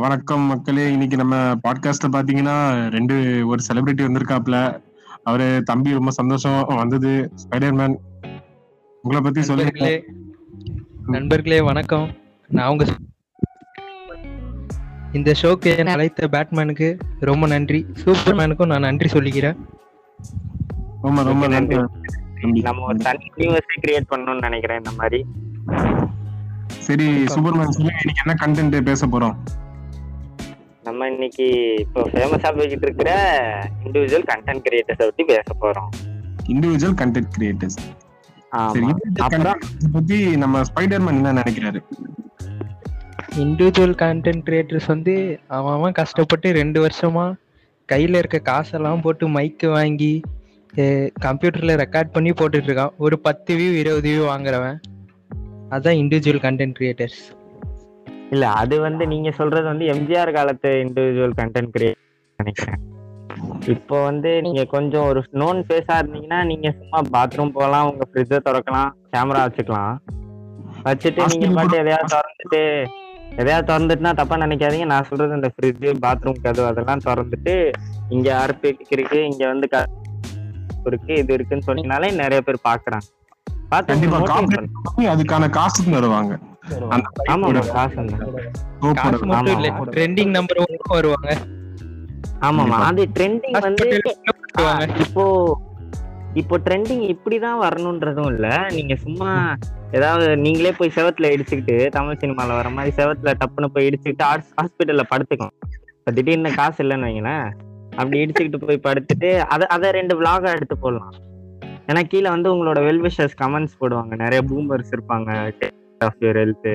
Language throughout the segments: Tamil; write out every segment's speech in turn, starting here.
வணக்கம் மக்களே. இன்னைக்கு நம்ம பாட்காஸ்ட்ல பாத்தீங்கன்னா ரெண்டு ஒரு செலிபிரிட்டி வந்திருக்காப்ல அவரு தம்பி ரொம்ப சந்தோஷம் வந்தது. ஸ்பைடர்மேன் உங்களை பத்தி சொல்லுங்க. நண்பர்களே வணக்கம். நான் உங்க இந்த ஷோக்கு என்னை அழைத்த பேட்மேனுக்கு ரொம்ப நன்றி. சூப்பர்மேனுக்கும் நான் நன்றி சொல்லிக்கிறேன். ரொம்ப ரொம்ப நன்றி. நம்ம ஒரு தனி யூனிவர்சிட்டி கிரியேட் பண்ணணும்னு நினைக்கிறேன் இந்த மாதிரி. சரி சூப்பர்மேன் சொல்லுங்க. இன்னைக்கு என்ன கண்டென்ட் பேச போறோம்? இன்னைக்கு இப்போ ஃபேமஸா போய்கிட்டு இருக்கிற இண்டிவிஜுவல் கண்டென்ட் கிரியேட்டர்ஸை பத்தி பேச போறோம். இண்டிவிஜுவல் கண்டென்ட் கிரியேட்டர்ஸ் பத்தி நம்ம ஸ்பைடர்மேன் என்ன நினைக்கிறாரு? இண்டிவிஜுவல் கண்டென்ட் கிரியேட்டர்ஸ் வந்து அவன் அவன் கஷ்டப்பட்டு ரெண்டு வருஷமா கையில இருக்க காசெல்லாம் போட்டு மைக்கு வாங்கி கம்ப்யூட்டர்ல ரெக்கார்ட் பண்ணி போட்டுட்டு இருக்கான். ஒரு பத்து வியூ இருபது வியூ வாங்குறவன். அதான் இண்டிவிஜுவல் கண்டென்ட் கிரியேட்டர்ஸ் இல்ல அது வந்து நீங்க சொல்றது வந்து எம்ஜிஆர் காலத்து இண்டிவிஜுவல் கண்டென்ட் கிரியேட் நினைக்கிறேன். இப்போ வந்து நீங்க கொஞ்சம் ஒரு நோன் ஃபேஸா இருந்தீங்கன்னா நீங்க சும்மா பாத்ரூம் போகலாம் உங்க ஃப்ரிட்ஜை திறக்கலாம் கேமரா வச்சுக்கலாம். வச்சுட்டு நீங்க பாட்டு எதையாவது திறந்துட்டு எதையாவது திறந்துட்டுனா தப்பா நினைக்காதீங்க. நான் சொல்றது இந்த ஃப்ரிட்ஜ் பாத்ரூம் கதவு அதெல்லாம் திறந்துட்டு இங்க அறுப்பு இருக்கு இங்க வந்து க- இருக்கு இது இருக்குன்னு சொன்னீங்கனாலே நிறைய பேர் பாக்குறாங்க. அதுக்கான காசு தருவாங்க ட்ரெண்டிங் நம்பர் வருவாங்க. ஆமாமா அது ட்ரெண்டிங் வந்து. இப்போ இப்போ ட்ரெண்டிங் இப்படிதான் வரணுன்றதும் இல்ல. நீங்க சும்மா ஏதாவது நீங்களே போய் செவத்துல இடிச்சுக்கிட்டு தமிழ் சினிமால வர மாதிரி செவத்துல டப்புன்னு போய் இடிச்சுக்கிட்டு ஹாஸ்பிட்டல்ல படுத்துக்கும். இப்ப திடீர்னு காசு இல்லைன்னு வைங்களேன். அப்படி இடிச்சுக்கிட்டு போய் படுத்துட்டு அதை அதை ரெண்டு விளாகா எடுத்து போடலாம். ஏன்னா கீழே வந்து உங்களோட வெல்விஷர்ஸ் கமெண்ட்ஸ் போடுவாங்க. நிறைய பூமர்ஸ் இருப்பாங்க. ஆஃப் யூர் ஹெல்த்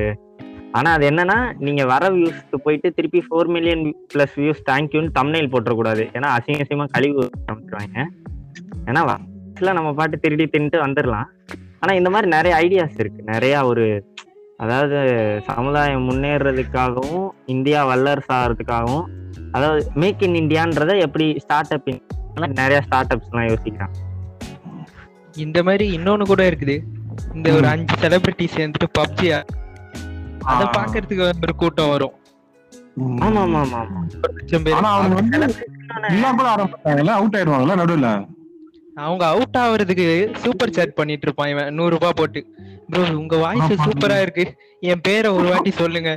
ஆனா அது என்னன்னா நீங்க வர வியூஸ்க்கு போயிட்டு திருப்பி ஃபோர் மில்லியன் பிளஸ் வியூஸ் தேங்க்யூன்னு தம்னைல் போட்டுறக்கூடாது. ஏன்னா அசிங்க அசிங்கமா கழிவு அமைச்சிருவாங்க ஏன்னா வயசுல நம்ம பாட்டு திருடி தின்ட்டு வந்துடலாம் ஆனா இந்த மாதிரி நிறைய ஐடியாஸ் இருக்கு. நிறைய ஒரு அதாவது சமுதாயம் முன்னேறதுக்காகவும் இந்தியா வல்லரசு ஆகிறதுக்காகவும் அதாவது மேக் இன் இந்தியான்றதை எப்படி ஸ்டார்ட் அப் நிறைய ஸ்டார்ட் அப்ஸ்லாம் யோசிக்கிறான் இந்த மாதிரி இன்னொன்று கூட இருக்குது. இந்த ஒரு அஞ்சு செலிபிரிட்டி சேர்ந்துட்டு பப்ஜி அத. பாக்குறதுக்கு ஒரு கூட்டம் வரும். ம். ஆமா ஆமா ஆமா ஆமா ஒரு லட்சம் பேர். ஆனா அவங்க வந்து இல்லா கூட ஆரம்பிச்சாங்கல்ல அவுட் ஆயிடுவாங்கல்ல நடுவுல? அவங்க அவுட் ஆகுறதுக்கு சூப்பர் சாட் பண்ணிட்டு இருப்பான் இவன். நூறு ரூபாய் போட்டு. ப்ரோ உங்க வாய்ஸ். சூப்பரா இருக்கு. என் பேரை ஒரு வாட்டி சொல்லுங்க?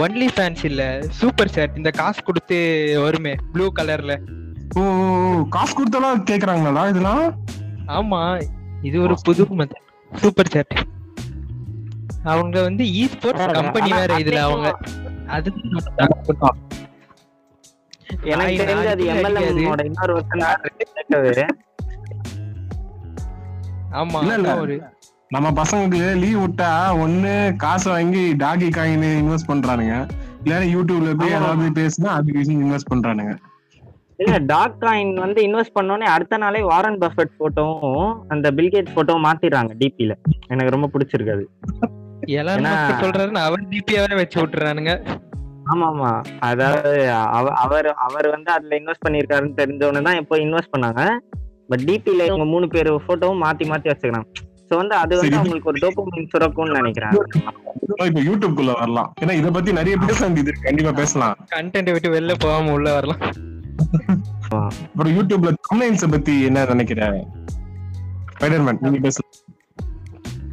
ஒன்லி ஃபேன்ஸ் இல்ல. சூப்பர் சாட் இந்த காசு கொடுத்து வருமே ப்ளூ கலர்ல ஓ, காசு கொடுத்தாலும் கேக்குறாங்களா இதெல்லாம்? ஆமா இது ஒரு புது மெத்தட் சூப்பர் சாட் அவங்க வந்து இ ஸ்போர்ட்ஸ் கம்பெனி வேற இதுல அவங்க. அது எனக்கு தெரிஞ்சு அது நாய் எம்எல்எம் அடிக்காது. இன்னொரு வருஷம் ஆமா இல்ல, இல்ல. அதான் ஒரு நம்ம பசங்களுக்கு லீவ் விட்டா ஒண்ணு காசு வாங்கி டாகி காயின் இன்வெஸ்ட் பண்றானுங்க. இல்ல யூடியூப்ல போய். ஏதாவது பேசினா அதுக்கு இன்வெஸ்ட் பண்றானுங்க. இல்ல டாக் காயின் வந்து இன்வெஸ்ட் பண்ணோடனே அடுத்த நாளே வாரன் பஃபெட் போட்டோவும் அந்த பில்கேட் போட்டோவும் மாத்திடுறாங்க டிபில எனக்கு ரொம்ப பிடிச்சிருக்கு அது. அவர் டிபியாவே வச்சு விட்டுறானுங்க. ஆமா ஆமா அதாவது அவ- அவர் அவர் வந்து அதுல இன்வெஸ்ட் பண்ணிருக்காருன்னு தெரிஞ்சவொன்னு தான் இப்போ இன்வெஸ்ட் பண்ணாங்க. பட் டிபில இவங்க மூணு பேர் போட்டோவும் மாத்தி மாத்தி வச்சுக்கிறாங்க. சோ வந்து அது வந்து சரி. அவங்களுக்கு ஒரு டோப்பமின் சுரக்கும்னு நினைக்கிறேன். இப்ப யூடியூப் குள்ள வரலாம். ஏன்னா இத பத்தி நிறைய பேச வேண்டியது இருக்கு. கண்டிப்பா பேசலாம். கண்டென்ட் விட்டு வெளில போகாம உள்ள வரலாம். அப்புறம் யூடியூப்ல thumbnails பத்தி என்ன நினைக்கிற ஸ்பைடர்மேன் நீங்க பேசலாம்.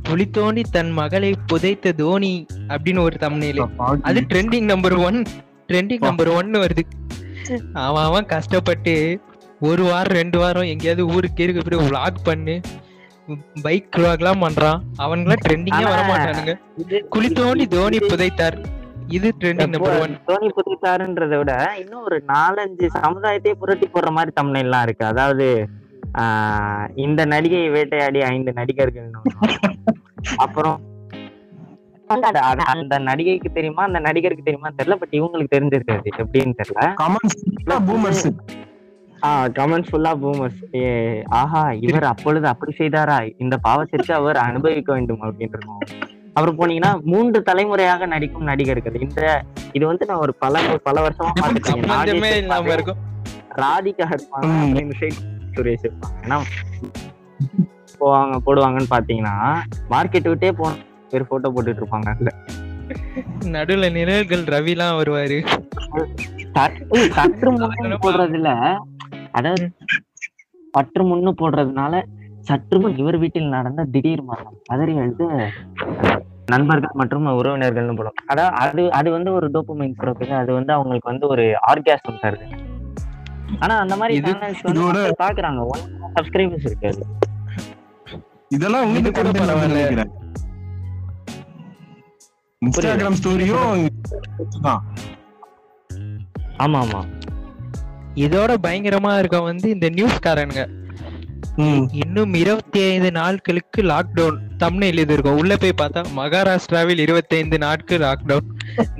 புலி தோண்டி தன் மகளை புதைத்த தோனி அப்படின்னு ஒரு தமிழில் அது trending number one trending number ஒன்னு வருது. அவன் அவன் கஷ்டப்பட்டு ஒரு வாரம் ரெண்டு வாரம் எங்கேயாவது ஊருக்கு இருக்க போய் vlog பண்ணு. பைக் எல்லாம் பண்றான். அவனுங்களாம் ட்ரெண்டிங்கே வர மாட்டானுங்க குழி தோண்டி தோனி புதைத்தார். இது ட்ரெண்டிங் நம்பர் ஒன் தோனி புதித்தாருன்றதை விட இன்னும் ஒரு நாலஞ்சு சமுதாயத்தையே புரட்டி போடுற மாதிரி தமிழ்லாம் இருக்கு. அதாவது ஆஹ் இந்த நடிகையை வேட்டையாடி ஐந்து நடிகர்கள் அப்புறம் அந்த- நடிகைக்கு தெரியுமா அந்த நடிகருக்கு தெரியுமா தெரியல பட் இவங்களுக்கு தெரிஞ்சிருக்காது. எப்படின்னு தெரியல. ஆஹ் கமெண்ட்ஸ் ஃபுல்லா பூமர்ஸ் ஏ ஆஹா இவர் அப்பொழுது அப்படி செய்தாரா? இந்த பாவத்திற்கு அவர் அனுபவிக்க வேண்டும் அப்படின்னு இருக்கும். அப்புறம் போனீங்கன்னா மூன்று தலைமுறையாக நடிக்கும் நடிகர்கள். இந்த இது வந்து நான் ஒரு பல பல வருஷமா இருக்கும். ராதிகா இருப்பாங்க. சுரேஷ் இருப்பாங்க. ஏன்னா போவாங்க போடுவாங்கன்னு பாத்தீங்கன்னா மார்க்கெட் விட்டே போன பேர் போட்டோ போட்டுட்டு இருப்பாங்க அதுல. நடுவுல நிழல்கள் ரவிலாம் வருவாரு. சற்று முன்னு போடுறதுல அதாவது சற்று முன்னு போடுறதுனால சற்று முன் இவர் வீட்டில் நடந்த திடீர் மரணம். பதறி எழுது நண்பர்கள் மற்றும் உறவினர்கள்னு போடும் அதாவது அது அது வந்து ஒரு டோப்பமைன் சுரக்குது அது வந்து அவங்களுக்கு வந்து ஒரு ஆர்காசம் தருது. ஆனா அந்த மாதிரி சேனல்ஸ் வந்து பாக்குறாங்க. ஒன் சப்ஸ்கிரைபர்ஸ் இருக்காது இதெல்லாம் இது உங்களுக்கு கூட பரவாயில்ல. இன்ஸ்டாகிராம் ஸ்டோரியும் தான் ஆமா ஆமா இதோட பயங்கரமா இருக்க வந்து இந்த நியூஸ்காரனுங்க. இன்னும் இருபத்தி ஐந்து நாட்களுக்கு லாக்டவுன் தமிழில் இது இருக்கும் உள்ள போய் பார்த்தா மகாராஷ்டிராவில் இருபத்தி ஐந்து நாட்கள் லாக்டவுன்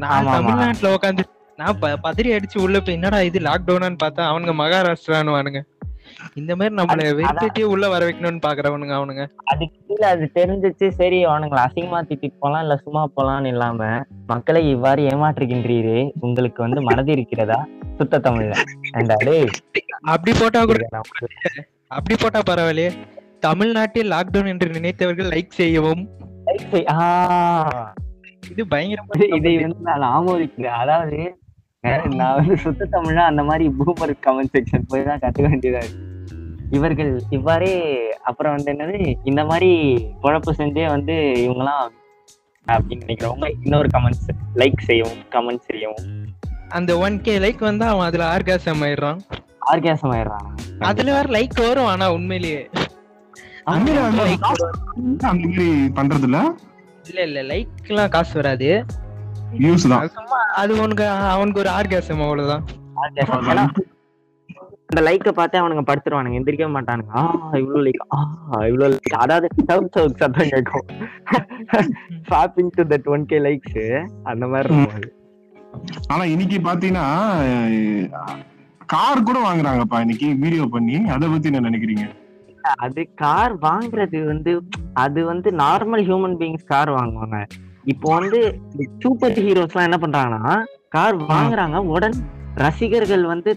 நான். தமிழ்நாட்டுல உட்காந்து நான் பதறி அடிச்சு உள்ள போய் என்னடா இது லாக்டவுனான்னு பார்த்தா அவனுங்க மகாராஷ்டிரான்னு வானுங்க இந்த மாதிரி நம்மள வெறுத்துட்டே உள்ள வர வைக்கணும்னு பாக்குறவனுங்க அவனுங்க. அதுக்கு கீழே அது தெரிஞ்சிச்சு. சரி அவனுங்களை அசிங்கமா திட்டிட்டு போலாம் இல்ல சும்மா போலாம்னு இல்லாம மக்களை இவ்வாறு ஏமாற்றுகின்றீரே. உங்களுக்கு வந்து மனது இருக்கிறதா? சுத்த தமிழ்ல அப்படி போட்டா கூட அப்படி போட்டா பரவாயில்லையே. தமிழ்நாட்டில் லாக்டவுன் என்று நினைத்தவர்கள் லைக் செய்யவும். Like செய்- இது பயங்கரமா இது- வந்து நான் ஆமோதிக்கிறேன் அதாவது நான் வந்து சுத்த தமிழ்னா அந்த மாதிரி பூமர் கமெண்ட் செக்ஷன் போய் தான் கத்துக்க வேண்டியதா இருக்கு. இவர்கள் இவ்வாறே அப்புறம் வந்து என்னது இந்த மாதிரி குழப்பு செஞ்சே வந்து இவங்கலாம் அப்படின்னு நினைக்கிறவங்க இன்னொரு கமெண்ட்ஸ் லைக் செய்யவும் கமெண்ட் செய்யவும். அந்த ஒன் கே லைக் வந்து அவன் அதுல ஆர்காசம் ஆயிடுறான். ஆர்காசம் ஆயிடுறாங்க அதுல வேற லைக் வரும் ஆனா உண்மையிலேயே. உண்மையிலே அந்த மாதிரி பண்றது இல்ல இல்ல இல்ல லைக் எல்லாம் காசு வராது. வியூஸ் தான். அது சும்மா அது உனக்கு அவனுக்கு ஒரு ஆர்காசம் அவ்வளவுதான். அந்த லைக்க பார்த்து அவனுங்க படுத்துருவானுங்க எந்திரிக்க மாட்டானுங்க. ஆ இவ்வளவு லைக் ஆ இவ்வளவு லைக் அதாவது சத்தம் கேட்கும். Shopping to that one K likes அந்த மாதிரி இருக்கும். ஆனா இன்னைக்கு பாத்தீங்கன்னா கார் கூட வாங்குறாங்கப்பா இன்னைக்கு வீடியோ பண்ணி. அத பத்தி என்ன நினைக்கிறீங்க? அது கார் வாங்குறது வந்து அது வந்து நார்மல் ஹியூமன் பீயிங்ஸ் கார் வாங்குவாங்க. இப்போ வந்து சூப்பர் ஹீரோஸ் எல்லாம் என்ன பண்றாங்கன்னா கார் வாங்குறாங்க உடனே ரசிகர்கள் வந்து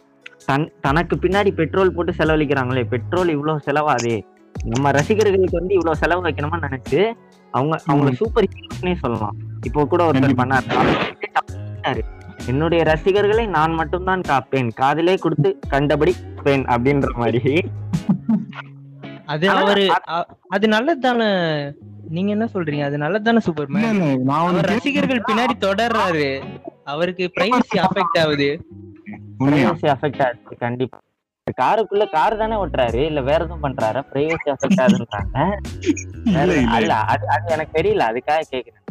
தன் தனக்கு பின்னாடி பெட்ரோல் போட்டு செலவழிக்கிறாங்களே பெட்ரோல் இவ்வளவு செலவாதே. நம்ம ரசிகர்களுக்கு வந்து இவ்வளவு செலவு வைக்கணுமா நினைச்சு அவங்க அவங்க சூப்பர் ஹீரோஸ்னே சொல்லலாம். இப்போ கூட ஒருத்தர். பண்ணாரு. என்னுடைய ரசிகர்களை நான் மட்டும்தான் காப்பேன். காதிலே கொடுத்து கண்டபடி பேன் அப்படின்ற மாதிரி. அது அவரு அது நல்லது தானே நீங்க என்ன சொல்றீங்க? அது நல்லது தானே இல்ல சூப்பர்மேன் ரசிகர்கள் பின்னாடி தொடர்றாரு. அவருக்கு பிரைவசி அஃபெக்ட் ஆகுது. பிரைவசி அஃபெக்ட் ஆகுது கண்டிப்பா. காருக்குள்ள கார் தானே ஓட்டுறாரு? இல்ல வேற எதுவும் பண்றாரு? பிரைவசி அஃபெக்ட் ஆகுதுன்றாங்க. இல்ல அது அது எனக்கு தெரியல அதுக்காக கேக்குறேன்.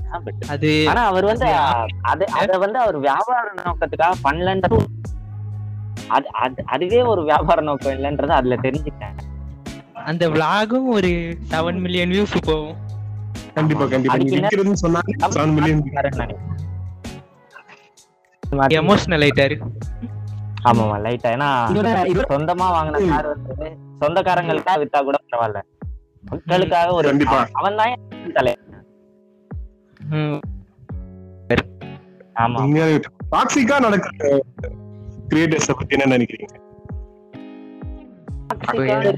அது ஆனா அவர் வந்து அது அது வந்து அவர் வியாபார நோக்கத்துக்காக பண்ணலன்றது அது அது அதுவே ஒரு வியாபார நோக்கம் இல்லைன்றது அதுல தெரிஞ்சுட்டேன் அந்த விளாகும் ஒரு செவன் மில்லியன் வியூஸ் போகும் கண்டிப்பா கண்டிப்பா. சொன்னாங்க செவன் மில்லியன் எமோஷனல் ஆயிட்டாரு. ஆமாமா லைட்டா ஏன்னா சொந்தமா வாங்கின கார் வந்து சொந்தக்காரங்களுக்காக வித்தா கூட பரவாயில்ல. மக்களுக்காக ஒரு. அவன் தான் தலை. ஆமா. டாக்ஸிக்கா நடக்கிற கிரியேட்டர்ஸ் பத்தி என்ன நினைக்கிறீங்க?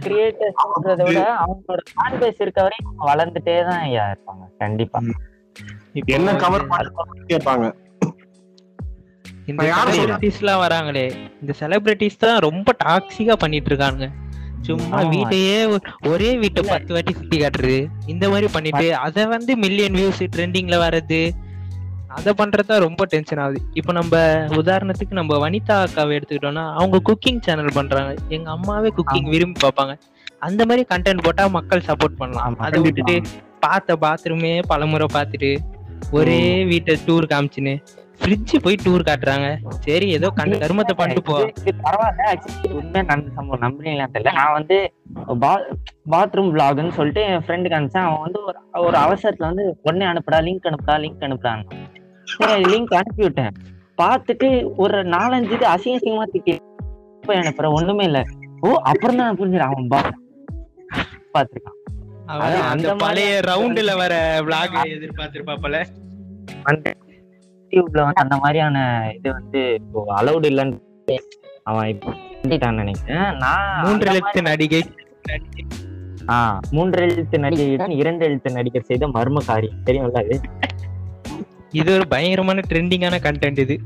கிரியேட்டர்ஸ்ன்றத விட அவங்களோட ஃபேன் பேஸ் இருக்க வளர்ந்துட்டே தான் இருப்பாங்க. கண்டிப்பா. இப்போ என்ன கவர் கேட்பாங்க. இந்த நான் யாரை சொல்றேன்? செலிபிரிட்டிஸ் எல்லாம் வராங்களே. இந்த செலிபிரிட்டிஸ் தான் ரொம்ப டாக்ஸிக்கா பண்ணிட்டு இருக்காங்க சும்மா. வீட்டையே ஒரே வீட்டை பத்து வாட்டி சுத்தி காட்டுறது. இந்த மாதிரி பண்ணிட்டு அத வந்து மில்லியன் வியூஸ் ட்ரெண்டிங்ல வர்றது. அத பண்றதா ரொம்ப டென்ஷன் ஆகுது. இப்போ நம்ம உதாரணத்துக்கு நம்ம வனிதா அக்காவை எடுத்துக்கிட்டோம்னா அவங்க குக்கிங் சேனல் பண்றாங்க. எங்க அம்மாவே குக்கிங் விரும்பி பார்ப்பாங்க. அந்த மாதிரி கண்டென்ட் போட்டா மக்கள் சப்போர்ட் பண்ணலாம். அதை விட்டுட்டு பார்த்த பாத்ரூமே பலமுறை பார்த்துட்டு ஒரே வீட்டை டூர் காமிச்சுன்னு ஃப்ரிட்ஜ் போய் டூர் காட்டுறாங்க. சரி ஏதோ கண்ட கருமத்தை பண்ணிட்டு போ. பரவாயில்ல உண்மையா நடந்த சம்பவம் நம்புறீங்களான்னு தெரியல. நான் வந்து பாத்ரூம் விளாக்னு சொல்லிட்டு என் ஃப்ரெண்டுக்கு அனுப்பிச்சேன். அவன் வந்து ஒரு ஒரு அவசரத்துல வந்து உடனே அனுப்புடா லிங்க் அனுப்புடா லிங்க் அனுப்புறாங்க சரி லிங்க் அனுப்பி விட்டேன். பார்த்துட்டு ஒரு நாலஞ்சு இது அசிங்க அசிங்கமா திட்டி போய் அனுப்புறேன். ஒண்ணுமே இல்ல. ஓ அப்புறம் தான் நான் புரிஞ்சுறேன் அவன் பா அதான் அந்த பழைய ரவுண்டுல வர விளாக் எதிர்பார்த்திருப்பாப்பல யூடியூப்ல வந்து அந்த மாதிரியான இது வந்து இப்போ அலௌடு இல்லைன்னு அவன் இப்போ நினைக்கிறேன். நான் மூன்று எழுத்து நடிகை. ஆஹ் மூன்று எழுத்து நடிகையுடன் இரண்டு எழுத்து நடிகர் செய்த மர்ம காரியம். தெரியும்ல அது? இது ஒரு பயங்கரமான ட்ரெண்டிங்கான கண்டென்ட் இது.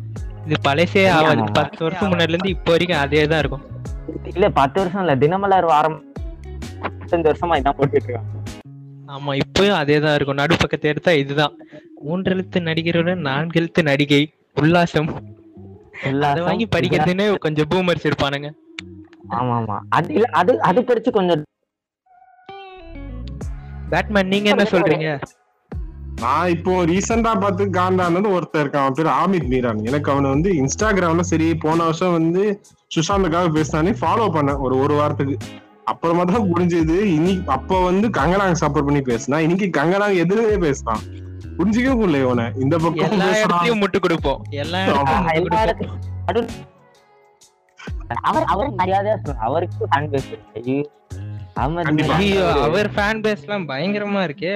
இது பழசே ஆகாது. பத்து வருஷம் முன்னாடில இருந்து இப்போ வரைக்கும் அதே தான் இருக்கும். இல்ல பத்து வருஷம் இல்ல. தினமலர் வாரம் முப்பத்தஞ்சு வருஷமா இதான் போட்டுட்டு இருக்காங்க. ஆமா இப்பயும் அதே தான் இருக்கும். நடுப்பக்கத்தை எடுத்தா இதுதான். மூன்று எழுத்து நடிகருடன் நான்கு எழுத்து நடிகை உல்லாசம். அதை வாங்கி படிக்கிறதுன்னு கொஞ்சம் பூமர்ஸ் இருப்பானுங்க. ஆமா ஆமா அது இல்ல அது அது படிச்சு கொஞ்சம் பேட்மேன் நீங்க என்ன சொல்றீங்க? நான் இப்போ ரீசெண்டா பார்த்து காண்டானது ஒருத்தர் இருக்கான். அவன் பேர் ஆமித் மீரான் எனக்கு அவனை வந்து இன்ஸ்டாகிராம்ல சரி போன வருஷம் வந்து சுஷாந்துக்காக பேசினானே ஃபாலோ பண்ணேன் ஒரு ஒரு வாரத்துக்கு. அப்புறமா தான் புரிஞ்சது. இன்னைக்கு அப்ப வந்து கங்கனாங்க சப்போர்ட் பண்ணி பேசினா இன்னைக்கு கங்கனாங்க எதிரே பேசுறான். புரிஞ்சுக்கவே முடியல இவனை. இந்த பக்கம் எல்லா முட்டு கொடுப்போம். எல்லா அவர் அவர் மரியாதையா சொல்லுங்க அவருக்கு ஃபேன் பேஸ் ஐயோ அவரு- ஃபேன் பேஸ் எல்லாம் பயங்கரமா இருக்கே.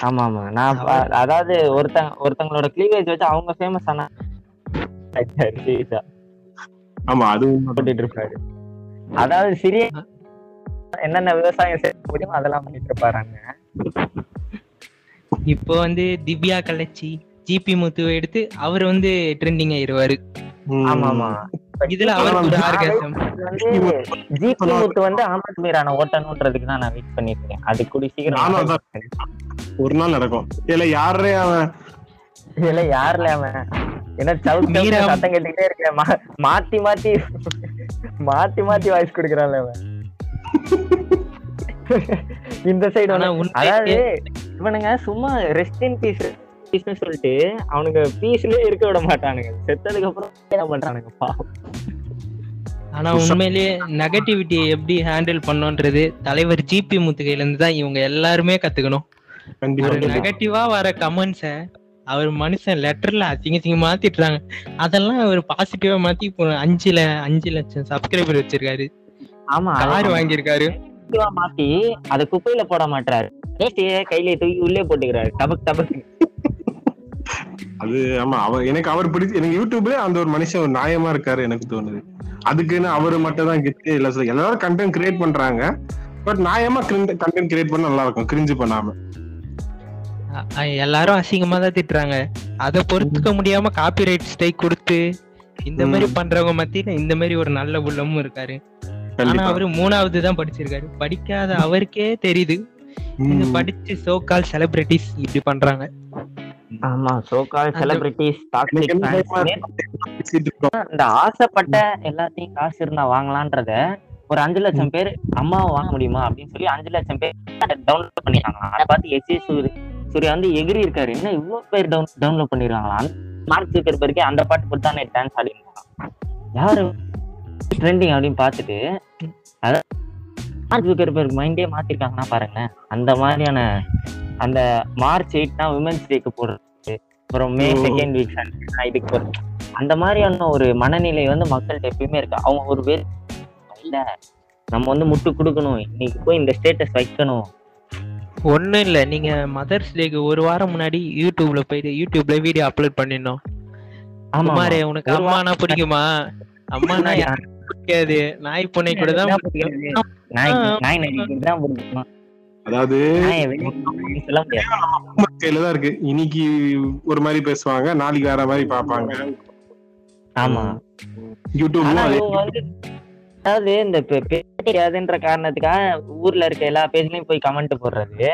ஆமா ஆமா. நான் அதாவது ஒருத்தங்க ஒருத்தங்களோட கிளீவேஜ் வச்சு அவங்க ஃபேமஸ் ஆனா ஆமா அது. போட்டுட்டு இருப்பாரு. அதாவது சிறிய என்னென்ன விவசாயம் செய்ய முடியுமோ அதெல்லாம் பண்ணிட்டு இருப்பாருங்க. இப்போ வந்து திவ்யா கலச்சி ஜிபி முத்துவை எடுத்து அவர் வந்து ட்ரெண்டிங் ஆயிருவாரு. ஆமா ஆமா இதுல அவருக்கு ஒரு ஆர்காசம். வந்து ஜிபி முத்து வந்து அஹமத் மீரான ஓட்டணுன்றதுக்கு தான் நான் வெயிட் பண்ணிட்டு இருக்கேன் அது கூடி சீக்கிரம். ஒரு நாள் நடக்கும். இல்ல யாரே அவன்? இல்ல யாருல அவன்? என்ன சவுத் மீரா- சத்தம் கேட்டுக்கிட்டே இருக்கேன். மா- மாத்தி மாத்தி. மாத்தி மாத்தி வாய்ஸ் கொடுக்குறான்ல அவன். இந்த சைடு அதாவது இவனுங்க சும்மா ரெஸ்ட் இன் பீஸ் பீஸ்னு சொல்லிட்டு அவனுங்க பீஸ்லயே இருக்க விட மாட்டானுங்க. செத்ததுக்கு அப்புறம் என்ன பண்றானுங்க பாவம். ஆனா உண்மையிலேயே நெகட்டிவிட்டியை எப்படி ஹேண்டில் பண்ணோன்றது தலைவர் ஜிபி முத்து கையில இருந்து தான் இவங்க எல்லாருமே கத்துக்கணும். நெகட்டிவா வர கமெண்ட்ஸ அவர் மனுஷன் லெட்டர்ல அசிங்க அசிங்கமா திட்டுறாங்க அதெல்லாம் அவர் பாசிட்டிவா மாத்தி இப்போ அஞ்சுல அஞ்சு லட்சம் சப்ஸ்கிரைபர் வச்சிருக்காரு. ஆமா கார் வாங்கியிருக்காரு. மாத்தி அதை குப்பையில போட மாட்டாரு கையில தூக்கி உள்ளே போட்டுக்கிறாரு. டபக் டபக் அது ஆமா அவர் எனக்கு அவர் பிடிச்சி எனக்கு யூடியூப்ல அந்த ஒரு மனுஷன் ஒரு நியாயமா இருக்காரு எனக்கு தோணுது. அதுக்குன்னு அவரு மட்டும் தான் கெத்து இல்ல எல்லாரும் கண்டென்ட் கிரியேட் பண்றாங்க. பட் நியாயமா கண்டென்ட் கிரியேட் பண்ண நல்லா இருக்கும். கிரிஞ்சு பண்ணாம. எல்லாரும் அசிங்கமா தான் திட்டுறாங்க. அதை பொறுத்துக்க முடியாம காப்பிரைட் ஸ்ட்ரைக் கொடுத்து இந்த மாதிரி பண்றவங்க மத்தியில இந்த மாதிரி ஒரு நல்ல உள்ளமும் இருக்காரு. ஆனா அவரு மூணாவது தான் படிச்சிருக்காரு. படிக்காத அவருக்கே தெரியுது. இது. படிச்சு சோகால் செலிபிரிட்டிஸ் இப்படி பண்றாங்க. ஆமா சோகால் அந்த- செலிபிரிட்டிஸ். இந்த ஆசைப்பட்ட எல்லாத்தையும் காசு இருந்தா வாங்கலான்றத ஒரு அஞ்சு லட்சம் பேர் அம்மாவை வாங்க முடியுமா அப்படின்னு சொல்லி அஞ்சு லட்சம் பேர் டவுன்லோட் பண்ணிருக்காங்க அதை பார்த்து சூரி சூர்யா வந்து எகிரி இருக்காரு. என்ன இவ்வளவு பேர் டவுன் டவுன்லோட் பண்ணிருக்காங்களா? மார்க் ஜூக்கர்பர்க்கே அந்த பாட்டு போட்டு தானே டான்ஸ் ஆடி யாரு ட்ரெண்டிங் அப்படின்னு பார்த்துட்டு அத மார்க் ஜூக்கர்பர்க் மைண்டே மாத்திருக்காங்கன்னா பாருங்க அந்த மாதிரியான அந்த மார்ச் எயிட்னா விமன்ஸ் டேக்கு போடுறது. அப்புறம் மே. செகண்ட் வீக் இதுக்கு போடுறது. அந்த மாதிரியான ஒரு மனநிலை வந்து மக்கள்கிட்ட எப்பயுமே இருக்கு. அவங்க ஒரு பேர் இல்ல. நம்ம வந்து முட்டு கொடுக்கணும். இன்னைக்கு போய் இந்த ஸ்டேட்டஸ் வைக்கணும். ஒண்ணும் இல்ல. நீங்க மதர்ஸ் டேக்கு ஒரு வாரம் முன்னாடி யூடியூப்ல போயிட்டு யூடியூப்ல வீடியோ அப்லோட் பண்ணிருந்தோம். ஆமா குமாரே உனக்கு அம்மானா பிடிக்குமா? அம்மானா பிடிக்காது. நாய் பூனை கூட தான் பிடிக்குமா. அதாவது நாயை வெளிய சொல்ல முடியாது. நம்ம கையில தான் இருக்கு? இன்னைக்கு ஒரு மாதிரி பேசுவாங்க நாளைக்கு வேற மாதிரி பார்ப்பாங்க. ஆமா. யூடியூப்ல அதாவது இந்த பெ- பேச தெரியாதுன்ற காரணத்துக்காக ஊர்ல இருக்க எல்லா பேஜ்லயும் போய் கமெண்ட் போடுறது.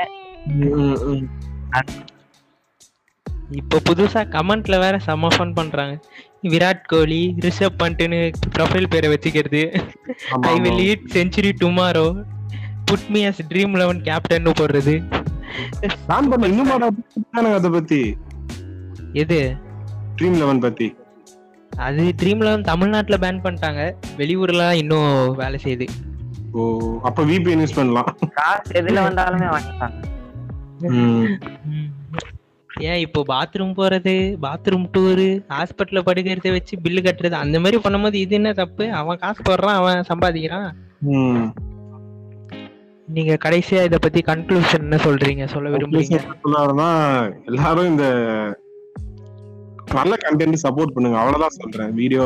இப்ப புதுசா கமெண்ட்ல வேற செம்ம ஃபன் பண்றாங்க. விராட் கோலி ரிஷப் பண்ட்டுன்னு ப்ரொஃபைல் பேரை வச்சுக்கிறது. I will eat century tomorrow put me as Dream Eleven captain போடுறது. பிளான் பண்ண இன்னும் அதை பத்தி. எது? ட்ரீம் லெவன் பத்தி. அது ட்ரீம் லெவன் தமிழ்நாட்டுல பேன் பண்ணிட்டாங்க. வெளியூர்ல இன்னும் வேலை செய்யுது. ஓ அப்ப விபிஎன் யூஸ் பண்ணலாம். காசு எதுல வந்தாலுமே வாங்கிட்டாங்க ம். ஏன் இப்போ பாத்ரூம் போறது பாத்ரூம் டூரு ஹாஸ்பிட்டல்ல படுக்கிறத வச்சு பில்லு கட்டுறது அந்த மாதிரி பண்ணும்போது இது என்ன தப்பு? அவன் காசு போடுறான் அவன் சம்பாதிக்கிறான். ம். நீங்க கடைசியா இத பத்தி கன்க்ளூஷன் என்ன சொல்றீங்க? சொல்ல விரும்புறீங்க? எல்லாரும் இந்த நல்ல கண்டென்ட் சப்போர்ட் பண்ணுங்க. அவ்வளவுதான் சொல்றேன். வீடியோ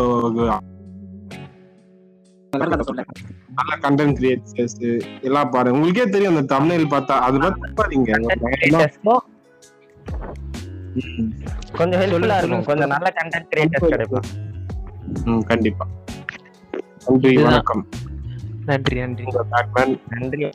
நல்ல கண்டென்ட் கிரியேட்டர்ஸ் எல்லாம் பாருங்க. உங்களுக்கே தெரியும் அந்த தமிழில் பார்த்தா அது பார்த்து கொஞ்சம் ஹெல்ப்ஃபுல்லா இருக்கும். கொஞ்சம் நல்ல கண்டென்ட் கிரியேட்டர்ஸ் கிடைப்பாங்க ம், கண்டிப்பா. நன்றி. வணக்கம். நன்றி நன்றி. நன்றி.